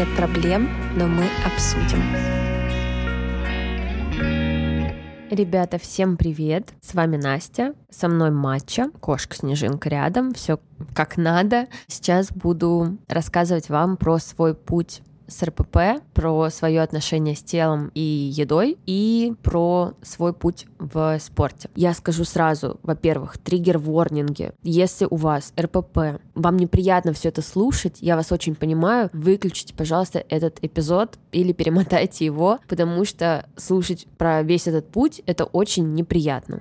нет проблем, но мы обсудим. Ребята, всем привет! С вами Настя, со мной Матча, кошка-снежинка рядом, все как надо. Сейчас буду рассказывать вам про свой путь с РПП, про свое отношение с телом и едой и про свой путь в спорте. Я скажу сразу, во-первых, триггер-ворнинги. Если у вас РПП, вам неприятно все это слушать, я вас очень понимаю, выключите, пожалуйста, этот эпизод или перемотайте его, потому что слушать про весь этот путь это очень неприятно.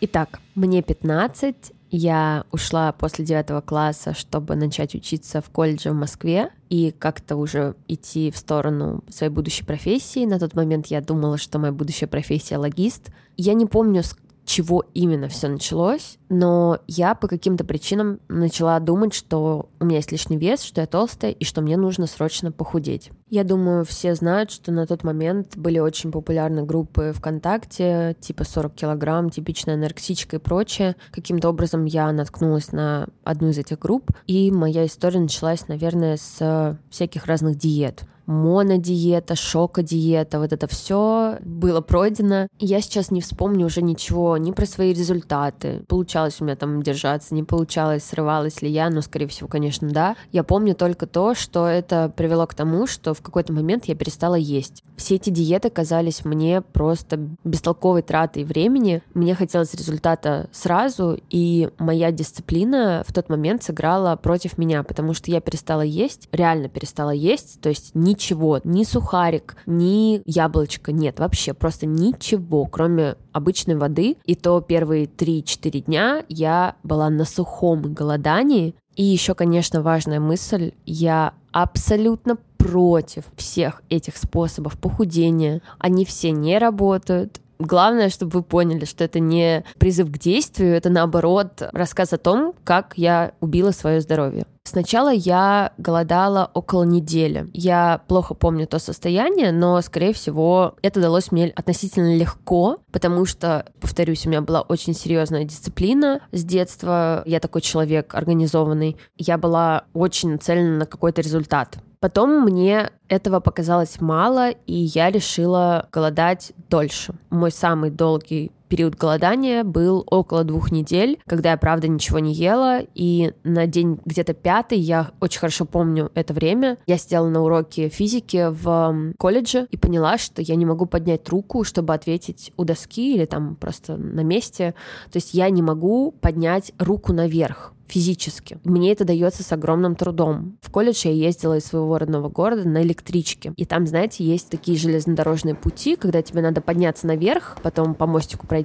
Итак, мне 15, я ушла после девятого класса, чтобы начать учиться в колледже в Москве и как-то уже идти в сторону своей будущей профессии. На тот момент я думала, что моя будущая профессия логист. Я не помню, чего именно все началось, но я по каким-то причинам начала думать, что у меня есть лишний вес, что я толстая и что мне нужно срочно похудеть. Я думаю, все знают, что на тот момент были очень популярны группы ВКонтакте, типа 40 килограмм, типичная анорексичка и прочее. Каким-то образом я наткнулась на одну из этих групп, и моя история началась, наверное, с всяких разных диет монодиета, шокодиета, вот это все было пройдено. Я сейчас не вспомню уже ничего ни про свои результаты. Получалось у меня там держаться, не получалось, срывалась ли я, но, скорее всего, конечно, да. Я помню только то, что это привело к тому, что в какой-то момент я перестала есть. Все эти диеты казались мне просто бестолковой тратой времени. Мне хотелось результата сразу, и моя дисциплина в тот момент сыграла против меня, потому что я перестала есть, реально перестала есть, то есть ни ничего, ни сухарик, ни яблочко, нет, вообще просто ничего, кроме обычной воды. И то первые 3-4 дня я была на сухом голодании. И еще, конечно, важная мысль, я абсолютно против всех этих способов похудения. Они все не работают, Главное, чтобы вы поняли, что это не призыв к действию, это наоборот рассказ о том, как я убила свое здоровье. Сначала я голодала около недели. Я плохо помню то состояние, но, скорее всего, это далось мне относительно легко, потому что, повторюсь, у меня была очень серьезная дисциплина с детства. Я такой человек организованный. Я была очень нацелена на какой-то результат. Потом мне этого показалось мало, и я решила голодать дольше. Мой самый долгий период голодания был около двух недель, когда я, правда, ничего не ела, и на день где-то пятый, я очень хорошо помню это время, я сидела на уроке физики в колледже и поняла, что я не могу поднять руку, чтобы ответить у доски или там просто на месте. То есть я не могу поднять руку наверх физически. Мне это дается с огромным трудом. В колледж я ездила из своего родного города на электричке. И там, знаете, есть такие железнодорожные пути, когда тебе надо подняться наверх, потом по мостику пройти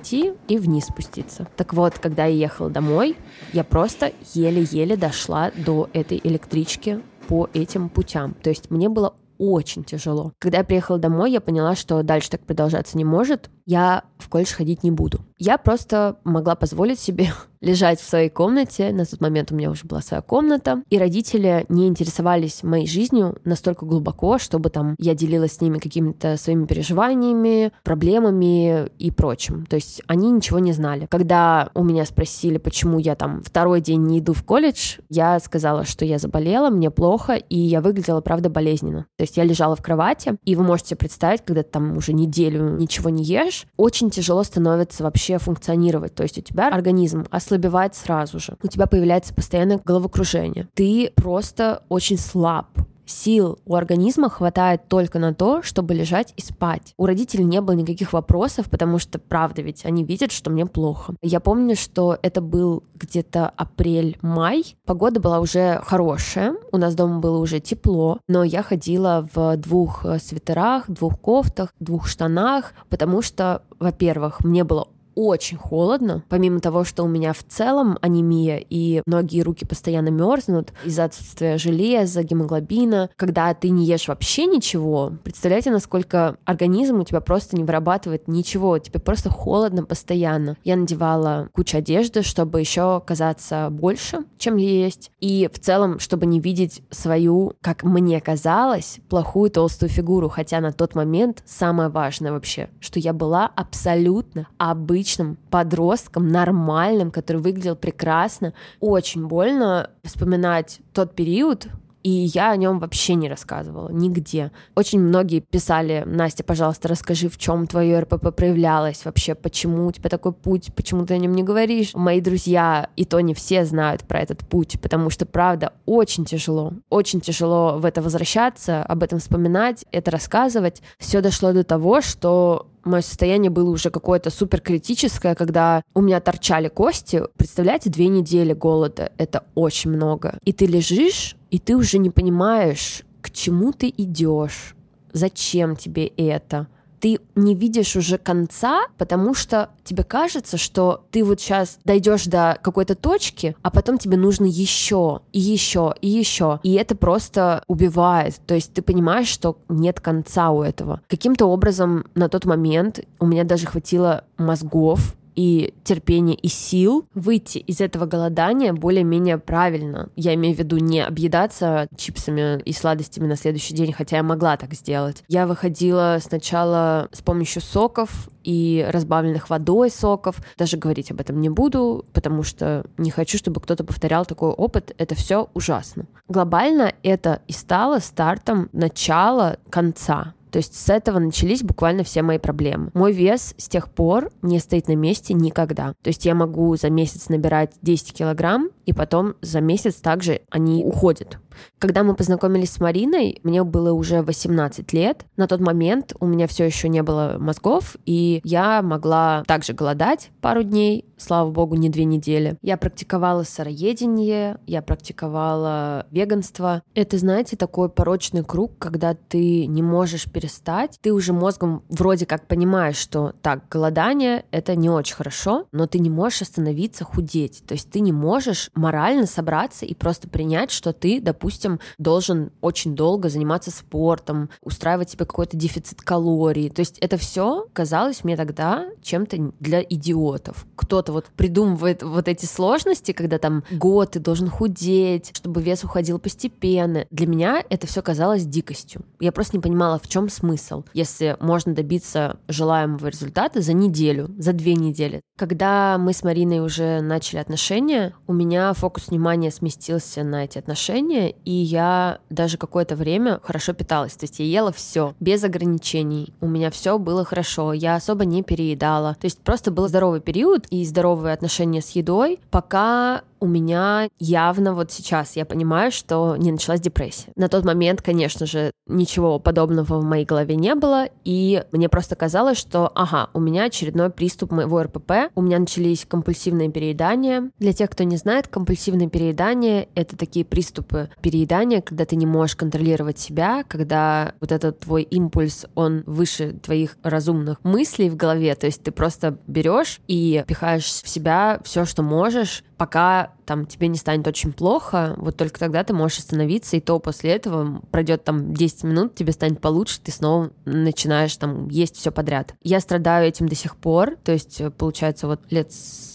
и вниз спуститься. Так вот, когда я ехала домой, я просто еле-еле дошла до этой электрички по этим путям. То есть мне было очень тяжело. Когда я приехала домой, я поняла, что дальше так продолжаться не может. Я в колледж ходить не буду. Я просто могла позволить себе лежать в своей комнате. На тот момент у меня уже была своя комната. И родители не интересовались моей жизнью настолько глубоко, чтобы там я делилась с ними какими-то своими переживаниями, проблемами и прочим. То есть они ничего не знали. Когда у меня спросили, почему я там второй день не иду в колледж, я сказала, что я заболела, мне плохо, и я выглядела, правда, болезненно. То есть я лежала в кровати, и вы можете представить, когда там уже неделю ничего не ешь, очень тяжело становится вообще функционировать. То есть у тебя организм ослабевает сразу же. У тебя появляется постоянное головокружение. Ты просто очень слаб сил у организма хватает только на то, чтобы лежать и спать. У родителей не было никаких вопросов, потому что, правда, ведь они видят, что мне плохо. Я помню, что это был где-то апрель-май. Погода была уже хорошая, у нас дома было уже тепло, но я ходила в двух э, свитерах, двух кофтах, двух штанах, потому что, во-первых, мне было очень холодно. Помимо того, что у меня в целом анемия и ноги и руки постоянно мерзнут из-за отсутствия железа, гемоглобина, когда ты не ешь вообще ничего, представляете, насколько организм у тебя просто не вырабатывает ничего, тебе просто холодно постоянно. Я надевала кучу одежды, чтобы еще казаться больше, чем я есть, и в целом, чтобы не видеть свою, как мне казалось, плохую толстую фигуру, хотя на тот момент самое важное вообще, что я была абсолютно обычной обычным подростком, нормальным, который выглядел прекрасно. Очень больно вспоминать тот период, и я о нем вообще не рассказывала нигде. Очень многие писали, Настя, пожалуйста, расскажи, в чем твое РПП проявлялось вообще, почему у тебя такой путь, почему ты о нем не говоришь. Мои друзья, и то не все знают про этот путь, потому что, правда, очень тяжело, очень тяжело в это возвращаться, об этом вспоминать, это рассказывать. Все дошло до того, что мое состояние было уже какое-то супер критическое, когда у меня торчали кости. Представляете, две недели голода — это очень много. И ты лежишь, и ты уже не понимаешь, к чему ты идешь, зачем тебе это ты не видишь уже конца, потому что тебе кажется, что ты вот сейчас дойдешь до какой-то точки, а потом тебе нужно еще и еще и еще. И это просто убивает. То есть ты понимаешь, что нет конца у этого. Каким-то образом на тот момент у меня даже хватило мозгов и терпения и сил выйти из этого голодания более-менее правильно. Я имею в виду не объедаться чипсами и сладостями на следующий день, хотя я могла так сделать. Я выходила сначала с помощью соков и разбавленных водой соков. Даже говорить об этом не буду, потому что не хочу, чтобы кто-то повторял такой опыт. Это все ужасно. Глобально это и стало стартом начала конца то есть с этого начались буквально все мои проблемы. Мой вес с тех пор не стоит на месте никогда. То есть я могу за месяц набирать 10 килограмм, и потом за месяц также они уходят. Когда мы познакомились с Мариной, мне было уже 18 лет. На тот момент у меня все еще не было мозгов, и я могла также голодать пару дней, слава богу, не две недели. Я практиковала сыроедение, я практиковала веганство. Это, знаете, такой порочный круг, когда ты не можешь перестать. Ты уже мозгом вроде как понимаешь, что так, голодание — это не очень хорошо, но ты не можешь остановиться худеть. То есть ты не можешь морально собраться и просто принять, что ты, допустим, должен очень долго заниматься спортом, устраивать себе какой-то дефицит калорий. То есть это все казалось мне тогда чем-то для идиотов. Кто-то вот придумывает вот эти сложности, когда там год ты должен худеть, чтобы вес уходил постепенно. Для меня это все казалось дикостью. Я просто не понимала, в чем смысл, если можно добиться желаемого результата за неделю, за две недели. Когда мы с Мариной уже начали отношения, у меня фокус внимания сместился на эти отношения, и я даже какое-то время хорошо питалась. То есть я ела все, без ограничений. У меня все было хорошо, я особо не переедала. То есть просто был здоровый период и здоровые отношения с едой, пока у меня явно вот сейчас я понимаю, что не началась депрессия. На тот момент, конечно же, ничего подобного в моей голове не было, и мне просто казалось, что, ага, у меня очередной приступ моего РПП, у меня начались компульсивные переедания. Для тех, кто не знает, компульсивное переедание — это такие приступы переедания, когда ты не можешь контролировать себя, когда вот этот твой импульс, он выше твоих разумных мыслей в голове, то есть ты просто берешь и пихаешь в себя все, что можешь, пока там тебе не станет очень плохо, вот только тогда ты можешь остановиться, и то после этого пройдет там 10 минут, тебе станет получше, ты снова начинаешь там есть все подряд. Я страдаю этим до сих пор, то есть получается вот лет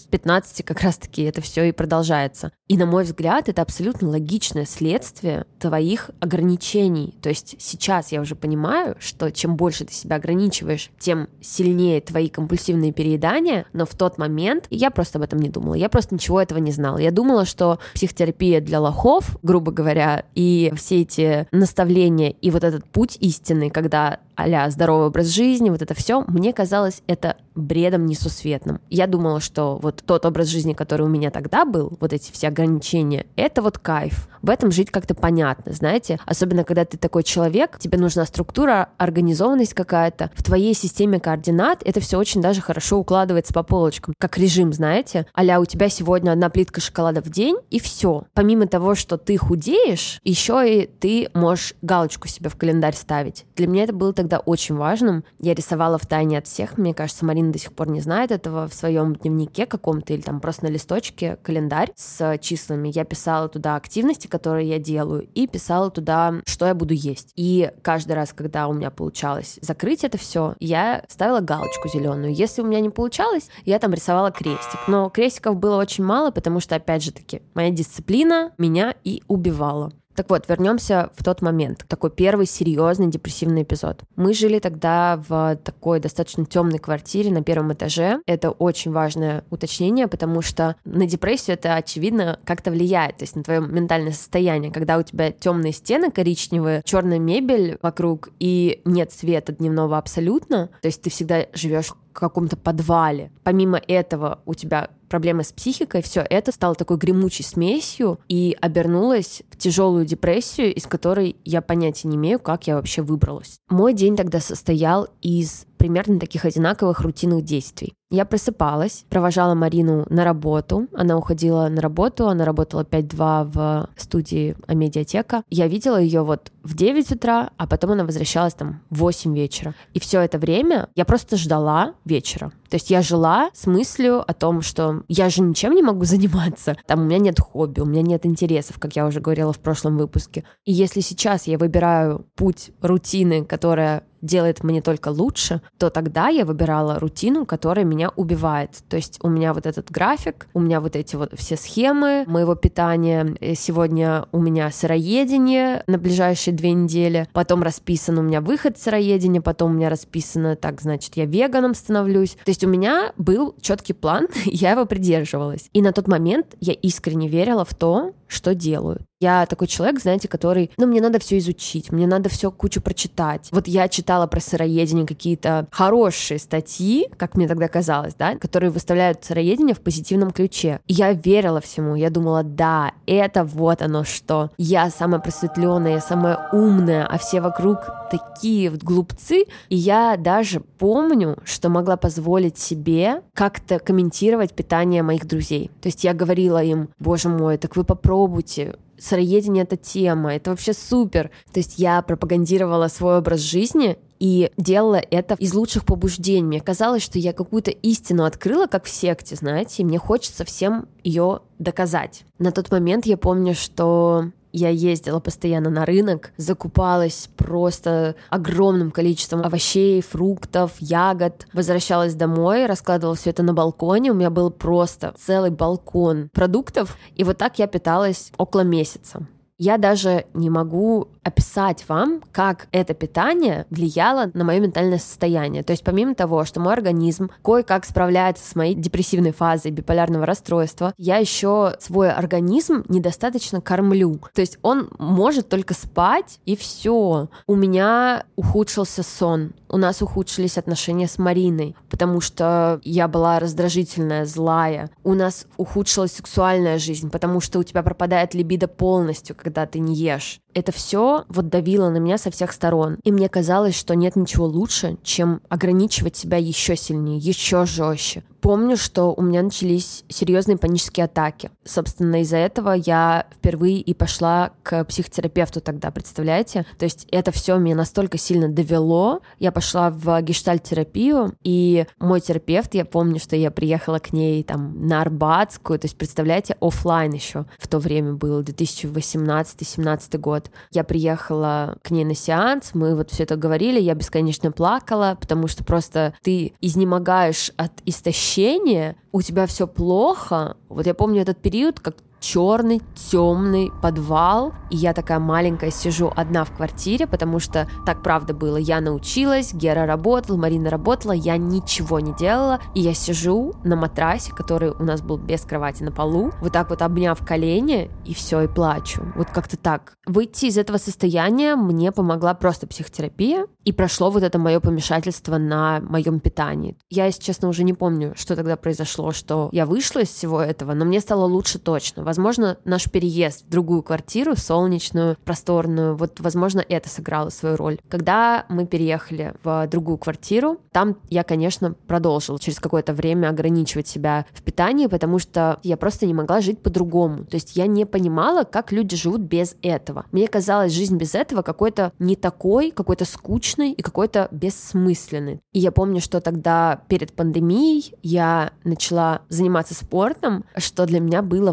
15 как раз-таки это все и продолжается. И, на мой взгляд, это абсолютно логичное следствие твоих ограничений. То есть сейчас я уже понимаю, что чем больше ты себя ограничиваешь, тем сильнее твои компульсивные переедания, но в тот момент я просто об этом не думала. Я просто ничего этого не знала. Я думала, что психотерапия для лохов, грубо говоря, и все эти наставления и вот этот путь истинный, когда а здоровый образ жизни, вот это все, мне казалось это бредом несусветным. Я думала, что вот тот образ жизни, который у меня тогда был, вот эти все ограничения, это вот кайф. В этом жить как-то понятно, знаете. Особенно, когда ты такой человек, тебе нужна структура, организованность какая-то. В твоей системе координат это все очень даже хорошо укладывается по полочкам, как режим, знаете. Аля, у тебя сегодня одна плитка шоколада в день, и все. Помимо того, что ты худеешь, еще и ты можешь галочку себе в календарь ставить. Для меня это было тогда очень важным. Я рисовала в тайне от всех. Мне кажется, Марина до сих пор не знает этого в своем дневнике каком-то или там просто на листочке календарь с числами. Я писала туда активности, которые я делаю, и писала туда, что я буду есть. И каждый раз, когда у меня получалось закрыть это все, я ставила галочку зеленую. Если у меня не получалось, я там рисовала крестик. Но крестиков было очень мало, потому что, опять же таки, моя дисциплина меня и убивала. Так вот, вернемся в тот момент. Такой первый серьезный депрессивный эпизод. Мы жили тогда в такой достаточно темной квартире на первом этаже. Это очень важное уточнение, потому что на депрессию это, очевидно, как-то влияет, то есть на твое ментальное состояние. Когда у тебя темные стены коричневые, черная мебель вокруг и нет света дневного абсолютно, то есть ты всегда живешь каком-то подвале. Помимо этого у тебя проблемы с психикой, все это стало такой гремучей смесью и обернулось в тяжелую депрессию, из которой я понятия не имею, как я вообще выбралась. Мой день тогда состоял из примерно таких одинаковых рутинных действий. Я просыпалась, провожала Марину на работу. Она уходила на работу, она работала 5-2 в студии Амедиатека. Я видела ее вот в 9 утра, а потом она возвращалась там в 8 вечера. И все это время я просто ждала вечера. То есть я жила с мыслью о том, что я же ничем не могу заниматься. Там у меня нет хобби, у меня нет интересов, как я уже говорила в прошлом выпуске. И если сейчас я выбираю путь рутины, которая делает мне только лучше, то тогда я выбирала рутину, которая меня убивает. То есть у меня вот этот график, у меня вот эти вот все схемы моего питания. Э, сегодня у меня сыроедение на ближайшие две недели, потом расписан у меня выход сыроедения, потом у меня расписано, так, значит, я веганом становлюсь. То есть у меня был четкий план, я его придерживалась. И на тот момент я искренне верила в то, что делаю. Я такой человек, знаете, который, ну, мне надо все изучить, мне надо все кучу прочитать. Вот я читала про сыроедение какие-то хорошие статьи, как мне тогда казалось, да, которые выставляют сыроедение в позитивном ключе. И я верила всему, я думала, да, это вот оно что. Я самая просветленная, я самая умная, а все вокруг такие вот глупцы. И я даже помню, что могла позволить себе как-то комментировать питание моих друзей. То есть я говорила им, боже мой, так вы попробуйте, сыроедение — это тема, это вообще супер. То есть я пропагандировала свой образ жизни и делала это из лучших побуждений. Мне казалось, что я какую-то истину открыла, как в секте, знаете, и мне хочется всем ее доказать. На тот момент я помню, что я ездила постоянно на рынок, закупалась просто огромным количеством овощей, фруктов, ягод, возвращалась домой, раскладывала все это на балконе, у меня был просто целый балкон продуктов, и вот так я питалась около месяца. Я даже не могу описать вам, как это питание влияло на мое ментальное состояние. То есть помимо того, что мой организм кое-как справляется с моей депрессивной фазой биполярного расстройства, я еще свой организм недостаточно кормлю. То есть он может только спать, и все. У меня ухудшился сон. У нас ухудшились отношения с Мариной, потому что я была раздражительная, злая. У нас ухудшилась сексуальная жизнь, потому что у тебя пропадает либидо полностью, когда ты не ешь. Это все вот давило на меня со всех сторон. И мне казалось, что нет ничего лучше, чем ограничивать себя еще сильнее, еще жестче. Помню, что у меня начались серьезные панические атаки. Собственно, из-за этого я впервые и пошла к психотерапевту тогда, представляете? То есть это все меня настолько сильно довело. Я пошла в гештальт-терапию, и мой терапевт, я помню, что я приехала к ней там на Арбатскую, то есть, представляете, офлайн еще в то время был, 2018-2017 год. Я приехала к ней на сеанс, мы вот все это говорили, я бесконечно плакала, потому что просто ты изнемогаешь от истощения, у тебя все плохо. Вот я помню этот период, как черный, темный подвал, и я такая маленькая сижу одна в квартире, потому что так правда было. Я научилась, Гера работал, Марина работала, я ничего не делала, и я сижу на матрасе, который у нас был без кровати на полу, вот так вот обняв колени, и все, и плачу. Вот как-то так. Выйти из этого состояния мне помогла просто психотерапия, и прошло вот это мое помешательство на моем питании. Я, если честно, уже не помню, что тогда произошло, что я вышла из всего этого, но мне стало лучше точно. Возможно, наш переезд в другую квартиру, солнечную, просторную, вот, возможно, это сыграло свою роль. Когда мы переехали в другую квартиру, там я, конечно, продолжила через какое-то время ограничивать себя в питании, потому что я просто не могла жить по-другому. То есть я не понимала, как люди живут без этого. Мне казалось, жизнь без этого какой-то не такой, какой-то скучный и какой-то бессмысленный. И я помню, что тогда перед пандемией я начала заниматься спортом, что для меня было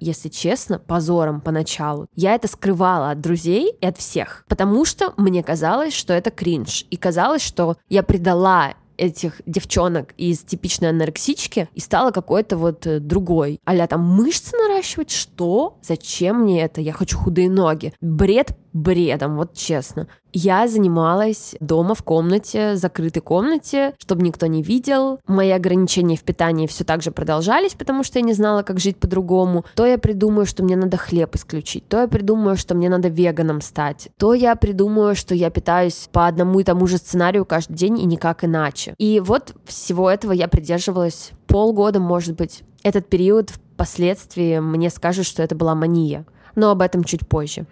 если честно, позором поначалу. Я это скрывала от друзей и от всех, потому что мне казалось, что это кринж. И казалось, что я предала этих девчонок из типичной анорексички и стала какой-то вот э, другой. Аля там мышцы наращивать? Что? Зачем мне это? Я хочу худые ноги. Бред бредом, вот честно. Я занималась дома в комнате, закрытой комнате, чтобы никто не видел. Мои ограничения в питании все так же продолжались, потому что я не знала, как жить по-другому. То я придумаю, что мне надо хлеб исключить, то я придумаю, что мне надо веганом стать, то я придумаю, что я питаюсь по одному и тому же сценарию каждый день и никак иначе. И вот всего этого я придерживалась полгода, может быть. Этот период впоследствии мне скажут, что это была мания. Но об этом чуть позже.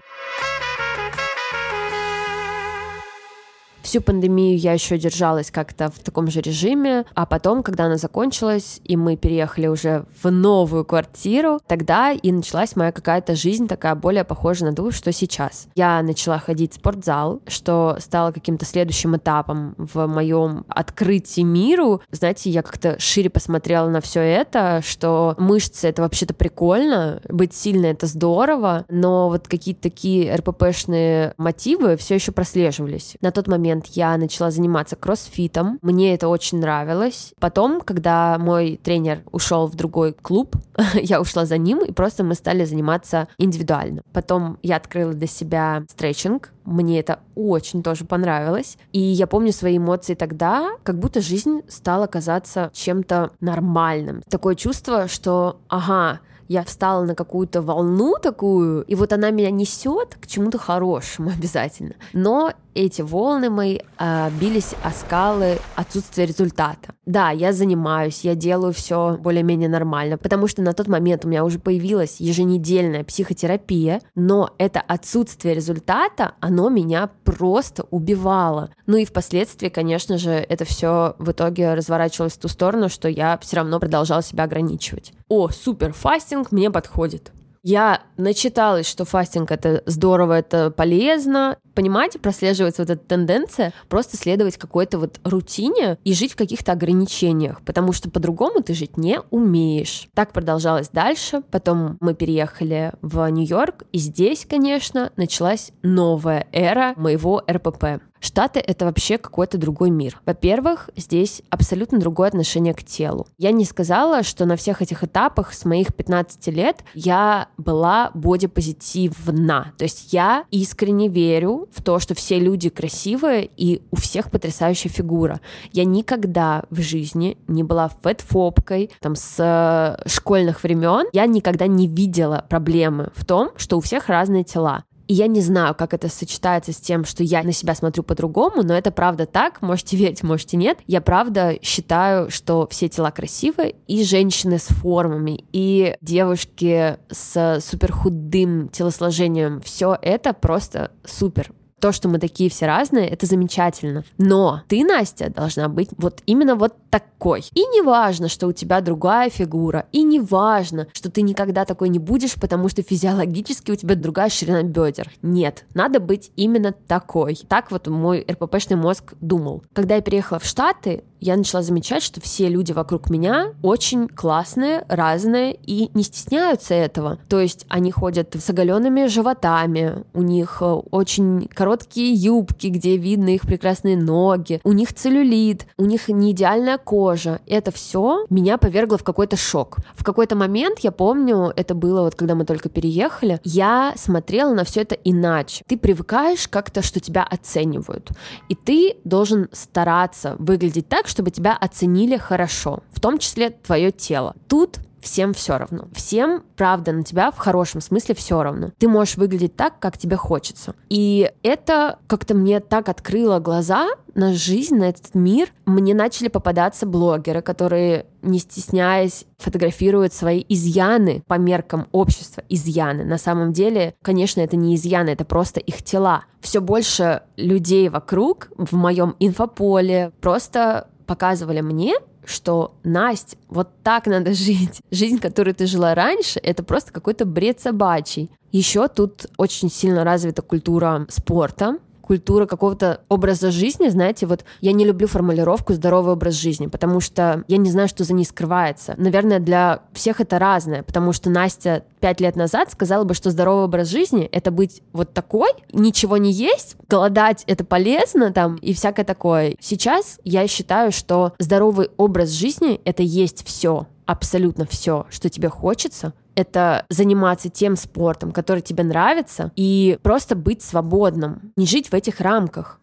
Всю пандемию я еще держалась как-то в таком же режиме, а потом, когда она закончилась, и мы переехали уже в новую квартиру, тогда и началась моя какая-то жизнь такая более похожая на ту, что сейчас. Я начала ходить в спортзал, что стало каким-то следующим этапом в моем открытии миру. Знаете, я как-то шире посмотрела на все это, что мышцы — это вообще-то прикольно, быть сильной — это здорово, но вот какие-то такие РППшные мотивы все еще прослеживались. На тот момент момент я начала заниматься кроссфитом. Мне это очень нравилось. Потом, когда мой тренер ушел в другой клуб, я ушла за ним, и просто мы стали заниматься индивидуально. Потом я открыла для себя стретчинг, мне это очень тоже понравилось. И я помню свои эмоции тогда, как будто жизнь стала казаться чем-то нормальным. Такое чувство, что, ага, я встала на какую-то волну такую, и вот она меня несет к чему-то хорошему обязательно. Но эти волны мои э, бились о скалы отсутствия результата. Да, я занимаюсь, я делаю все более-менее нормально, потому что на тот момент у меня уже появилась еженедельная психотерапия, но это отсутствие результата, оно меня просто убивало. Ну и впоследствии, конечно же, это все в итоге разворачивалось в ту сторону, что я все равно продолжала себя ограничивать. О, супер, фастинг мне подходит. Я начиталась, что фастинг это здорово, это полезно. Понимаете, прослеживается вот эта тенденция просто следовать какой-то вот рутине и жить в каких-то ограничениях, потому что по-другому ты жить не умеешь. Так продолжалось дальше. Потом мы переехали в Нью-Йорк, и здесь, конечно, началась новая эра моего РПП. Штаты — это вообще какой-то другой мир. Во-первых, здесь абсолютно другое отношение к телу. Я не сказала, что на всех этих этапах с моих 15 лет я была бодипозитивна. То есть я искренне верю в то, что все люди красивые и у всех потрясающая фигура. Я никогда в жизни не была фэтфобкой, там, с э, школьных времен. Я никогда не видела проблемы в том, что у всех разные тела. И я не знаю, как это сочетается с тем, что я на себя смотрю по-другому, но это правда так, можете верить, можете нет. Я правда считаю, что все тела красивые, и женщины с формами, и девушки с супер худым телосложением, все это просто супер то, что мы такие все разные, это замечательно. Но ты, Настя, должна быть вот именно вот такой. И не важно, что у тебя другая фигура, и не важно, что ты никогда такой не будешь, потому что физиологически у тебя другая ширина бедер. Нет, надо быть именно такой. Так вот мой РППшный мозг думал. Когда я переехала в Штаты, я начала замечать, что все люди вокруг меня очень классные, разные и не стесняются этого. То есть они ходят с оголенными животами, у них э, очень короткие юбки, где видно их прекрасные ноги, у них целлюлит, у них не идеальная кожа. Это все меня повергло в какой-то шок. В какой-то момент, я помню, это было вот когда мы только переехали, я смотрела на все это иначе. Ты привыкаешь как-то, что тебя оценивают. И ты должен стараться выглядеть так, чтобы тебя оценили хорошо, в том числе твое тело. Тут всем все равно. Всем, правда, на тебя в хорошем смысле все равно. Ты можешь выглядеть так, как тебе хочется. И это как-то мне так открыло глаза на жизнь, на этот мир. Мне начали попадаться блогеры, которые, не стесняясь, фотографируют свои изъяны по меркам общества. Изъяны. На самом деле, конечно, это не изъяны, это просто их тела. Все больше людей вокруг в моем инфополе просто показывали мне, что Настя, вот так надо жить. Жизнь, которую ты жила раньше, это просто какой-то бред собачий. Еще тут очень сильно развита культура спорта, культура какого-то образа жизни, знаете, вот я не люблю формулировку «здоровый образ жизни», потому что я не знаю, что за ней скрывается. Наверное, для всех это разное, потому что Настя пять лет назад сказала бы, что здоровый образ жизни — это быть вот такой, ничего не есть, голодать — это полезно там и всякое такое. Сейчас я считаю, что здоровый образ жизни — это есть все, абсолютно все, что тебе хочется, это заниматься тем спортом, который тебе нравится, и просто быть свободным, не жить в этих рамках.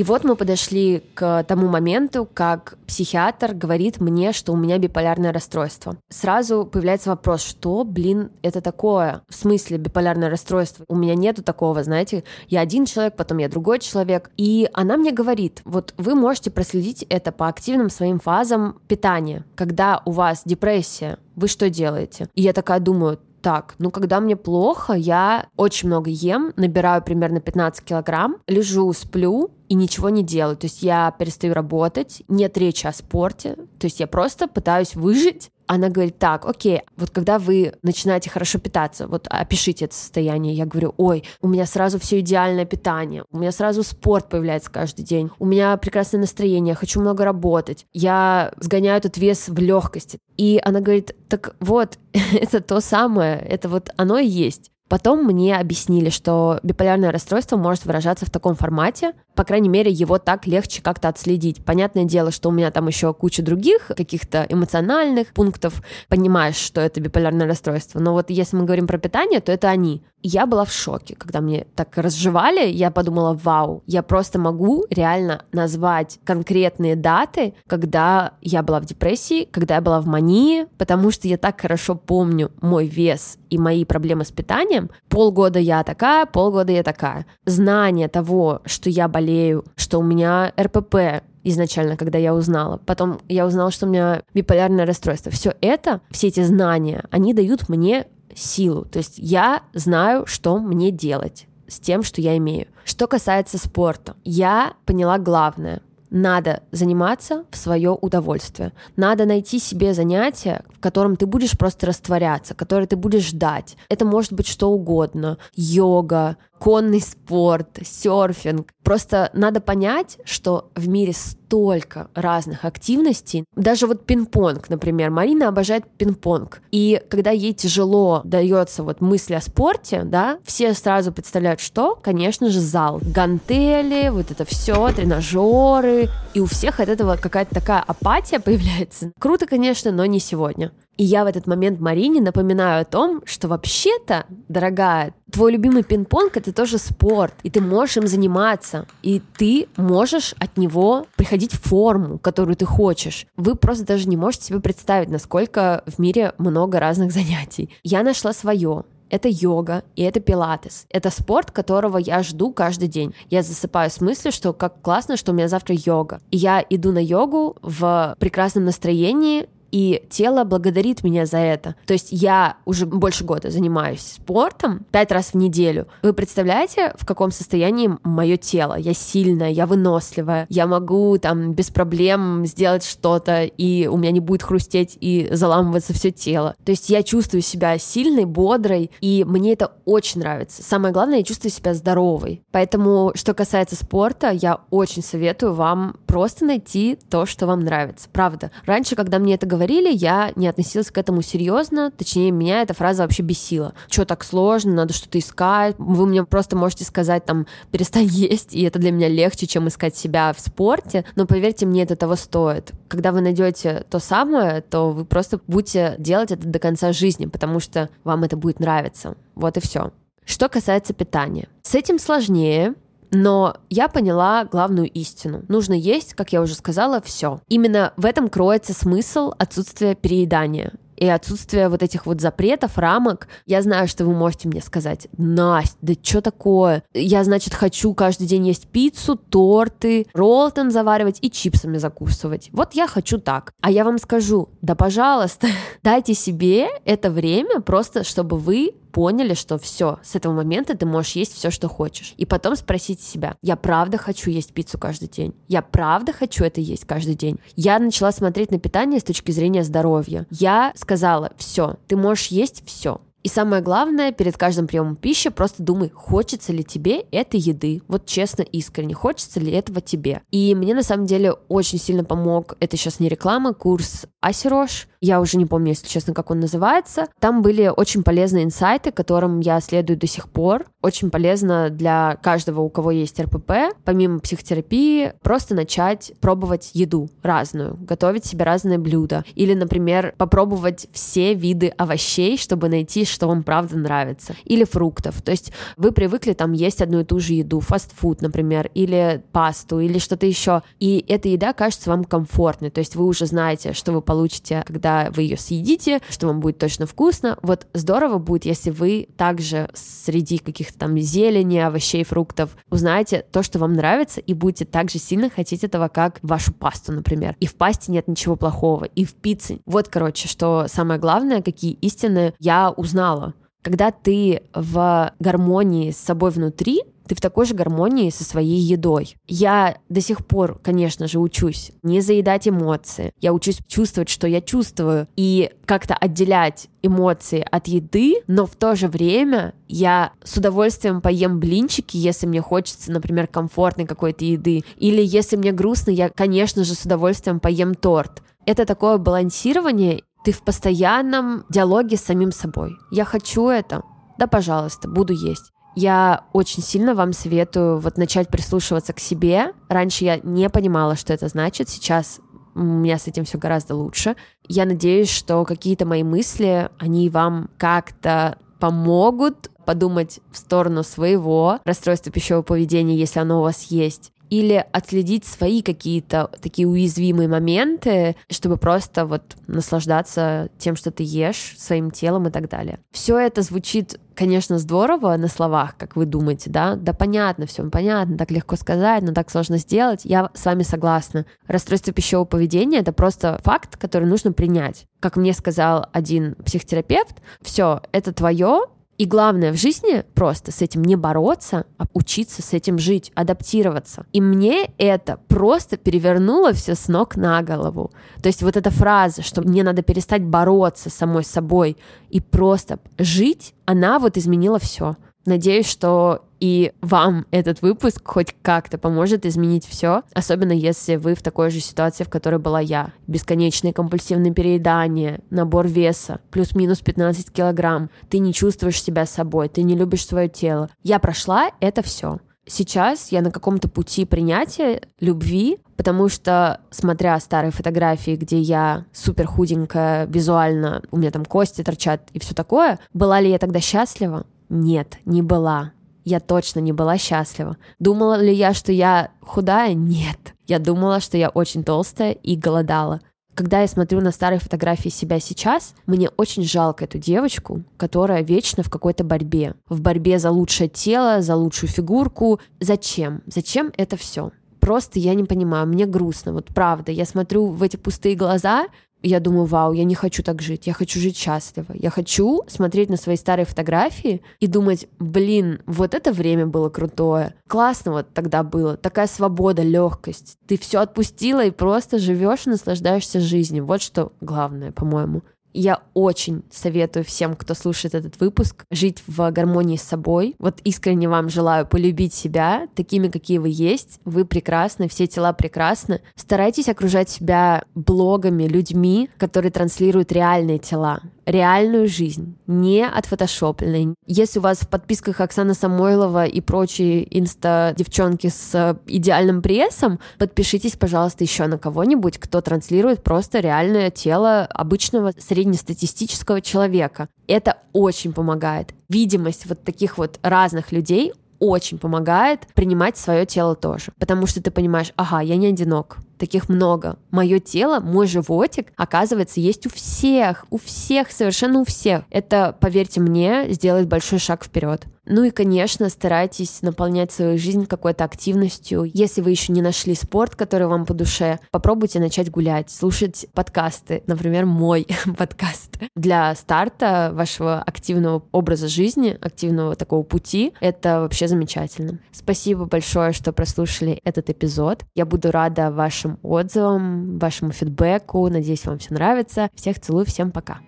И вот мы подошли к тому моменту, как психиатр говорит мне, что у меня биполярное расстройство. Сразу появляется вопрос, что, блин, это такое? В смысле биполярное расстройство? У меня нету такого, знаете, я один человек, потом я другой человек. И она мне говорит, вот вы можете проследить это по активным своим фазам питания. Когда у вас депрессия, вы что делаете? И я такая думаю, так, ну когда мне плохо, я очень много ем, набираю примерно 15 килограмм, лежу, сплю, и ничего не делаю. То есть я перестаю работать, нет речи о спорте, то есть я просто пытаюсь выжить. Она говорит, так, окей, вот когда вы начинаете хорошо питаться, вот опишите это состояние. Я говорю, ой, у меня сразу все идеальное питание, у меня сразу спорт появляется каждый день, у меня прекрасное настроение, я хочу много работать, я сгоняю этот вес в легкости. И она говорит, так вот, это то самое, это вот оно и есть. Потом мне объяснили, что биполярное расстройство может выражаться в таком формате, по крайней мере, его так легче как-то отследить. Понятное дело, что у меня там еще куча других каких-то эмоциональных пунктов, понимаешь, что это биполярное расстройство. Но вот если мы говорим про питание, то это они. Я была в шоке, когда мне так разжевали, я подумала, вау, я просто могу реально назвать конкретные даты, когда я была в депрессии, когда я была в мании, потому что я так хорошо помню мой вес и мои проблемы с питанием. Полгода я такая, полгода я такая. Знание того, что я болею, что у меня РПП, изначально, когда я узнала. Потом я узнала, что у меня биполярное расстройство. Все это, все эти знания, они дают мне силу. То есть я знаю, что мне делать с тем, что я имею. Что касается спорта, я поняла главное. Надо заниматься в свое удовольствие. Надо найти себе занятие, в котором ты будешь просто растворяться, которое ты будешь ждать. Это может быть что угодно. Йога, конный спорт, серфинг. Просто надо понять, что в мире столько разных активностей. Даже вот пинг-понг, например. Марина обожает пинг-понг. И когда ей тяжело дается вот мысль о спорте, да, все сразу представляют, что, конечно же, зал. Гантели, вот это все, тренажеры. И у всех от этого какая-то такая апатия появляется. Круто, конечно, но не сегодня. И я в этот момент Марине напоминаю о том, что вообще-то, дорогая, твой любимый пинг-понг — это тоже спорт, и ты можешь им заниматься, и ты можешь от него приходить в форму, которую ты хочешь. Вы просто даже не можете себе представить, насколько в мире много разных занятий. Я нашла свое, это йога и это пилатес. Это спорт, которого я жду каждый день. Я засыпаю с мыслью, что как классно, что у меня завтра йога. И я иду на йогу в прекрасном настроении, и тело благодарит меня за это. То есть я уже больше года занимаюсь спортом пять раз в неделю. Вы представляете, в каком состоянии мое тело? Я сильная, я выносливая, я могу там без проблем сделать что-то, и у меня не будет хрустеть и заламываться все тело. То есть я чувствую себя сильной, бодрой, и мне это очень нравится. Самое главное, я чувствую себя здоровой. Поэтому, что касается спорта, я очень советую вам просто найти то, что вам нравится. Правда. Раньше, когда мне это говорили, говорили, я не относилась к этому серьезно, точнее, меня эта фраза вообще бесила. Что так сложно, надо что-то искать, вы мне просто можете сказать там, перестань есть, и это для меня легче, чем искать себя в спорте, но поверьте мне, это того стоит. Когда вы найдете то самое, то вы просто будете делать это до конца жизни, потому что вам это будет нравиться. Вот и все. Что касается питания. С этим сложнее, но я поняла главную истину. Нужно есть, как я уже сказала, все. Именно в этом кроется смысл отсутствия переедания и отсутствие вот этих вот запретов, рамок, я знаю, что вы можете мне сказать, Настя, да что такое? Я, значит, хочу каждый день есть пиццу, торты, роллтон заваривать и чипсами закусывать. Вот я хочу так. А я вам скажу, да пожалуйста, дайте себе это время просто, чтобы вы поняли, что все, с этого момента ты можешь есть все, что хочешь. И потом спросите себя, я правда хочу есть пиццу каждый день? Я правда хочу это есть каждый день? Я начала смотреть на питание с точки зрения здоровья. Я сказала, все, ты можешь есть все. И самое главное, перед каждым приемом пищи просто думай, хочется ли тебе этой еды. Вот честно, искренне, хочется ли этого тебе. И мне на самом деле очень сильно помог, это сейчас не реклама, курс Асирош. Я уже не помню, если честно, как он называется. Там были очень полезные инсайты, которым я следую до сих пор. Очень полезно для каждого, у кого есть РПП, помимо психотерапии, просто начать пробовать еду разную, готовить себе разные блюда. Или, например, попробовать все виды овощей, чтобы найти что вам правда нравится. Или фруктов. То есть вы привыкли там есть одну и ту же еду, фастфуд, например, или пасту, или что-то еще. И эта еда кажется вам комфортной. То есть вы уже знаете, что вы получите, когда вы ее съедите, что вам будет точно вкусно. Вот здорово будет, если вы также среди каких-то там зелени, овощей, фруктов узнаете то, что вам нравится, и будете так же сильно хотеть этого, как вашу пасту, например. И в пасте нет ничего плохого, и в пицце. Вот, короче, что самое главное, какие истины я узнала. Когда ты в гармонии с собой внутри, ты в такой же гармонии со своей едой. Я до сих пор, конечно же, учусь не заедать эмоции. Я учусь чувствовать, что я чувствую, и как-то отделять эмоции от еды, но в то же время я с удовольствием поем блинчики, если мне хочется, например, комфортной какой-то еды. Или если мне грустно, я, конечно же, с удовольствием поем торт. Это такое балансирование, ты в постоянном диалоге с самим собой. Я хочу это, да, пожалуйста, буду есть. Я очень сильно вам советую вот начать прислушиваться к себе. Раньше я не понимала, что это значит. Сейчас у меня с этим все гораздо лучше. Я надеюсь, что какие-то мои мысли, они вам как-то помогут подумать в сторону своего расстройства пищевого поведения, если оно у вас есть, или отследить свои какие-то такие уязвимые моменты, чтобы просто вот наслаждаться тем, что ты ешь, своим телом и так далее. Все это звучит конечно, здорово на словах, как вы думаете, да? Да понятно, все понятно, так легко сказать, но так сложно сделать. Я с вами согласна. Расстройство пищевого поведения — это просто факт, который нужно принять. Как мне сказал один психотерапевт, все, это твое, и главное в жизни просто с этим не бороться, а учиться с этим жить, адаптироваться. И мне это просто перевернуло все с ног на голову. То есть вот эта фраза, что мне надо перестать бороться самой собой и просто жить, она вот изменила все. Надеюсь, что и вам этот выпуск хоть как-то поможет изменить все, особенно если вы в такой же ситуации, в которой была я. Бесконечное компульсивное переедание, набор веса, плюс-минус 15 килограмм. Ты не чувствуешь себя собой, ты не любишь свое тело. Я прошла это все. Сейчас я на каком-то пути принятия любви, потому что, смотря старые фотографии, где я супер худенькая визуально, у меня там кости торчат и все такое, была ли я тогда счастлива? Нет, не была. Я точно не была счастлива. Думала ли я, что я худая? Нет. Я думала, что я очень толстая и голодала. Когда я смотрю на старые фотографии себя сейчас, мне очень жалко эту девочку, которая вечно в какой-то борьбе. В борьбе за лучшее тело, за лучшую фигурку. Зачем? Зачем это все? Просто я не понимаю, мне грустно, вот правда. Я смотрю в эти пустые глаза, я думаю, вау, я не хочу так жить, я хочу жить счастливо. Я хочу смотреть на свои старые фотографии и думать, блин, вот это время было крутое. Классно вот тогда было, такая свобода, легкость. Ты все отпустила и просто живешь и наслаждаешься жизнью. Вот что главное, по-моему. Я очень советую всем, кто слушает этот выпуск, жить в гармонии с собой. Вот искренне вам желаю полюбить себя такими, какие вы есть. Вы прекрасны, все тела прекрасны. Старайтесь окружать себя блогами, людьми, которые транслируют реальные тела реальную жизнь, не отфотошопленной. Если у вас в подписках Оксана Самойлова и прочие инста-девчонки с идеальным прессом, подпишитесь, пожалуйста, еще на кого-нибудь, кто транслирует просто реальное тело обычного среднестатистического человека. Это очень помогает. Видимость вот таких вот разных людей очень помогает принимать свое тело тоже. Потому что ты понимаешь, ага, я не одинок, таких много. Мое тело, мой животик, оказывается, есть у всех, у всех, совершенно у всех. Это, поверьте мне, сделает большой шаг вперед. Ну и, конечно, старайтесь наполнять свою жизнь какой-то активностью. Если вы еще не нашли спорт, который вам по душе, попробуйте начать гулять, слушать подкасты, например, мой подкаст. Для старта вашего активного образа жизни, активного такого пути, это вообще замечательно. Спасибо большое, что прослушали этот эпизод. Я буду рада вашим отзывам, вашему фидбэку. Надеюсь, вам все нравится. Всех целую, всем пока.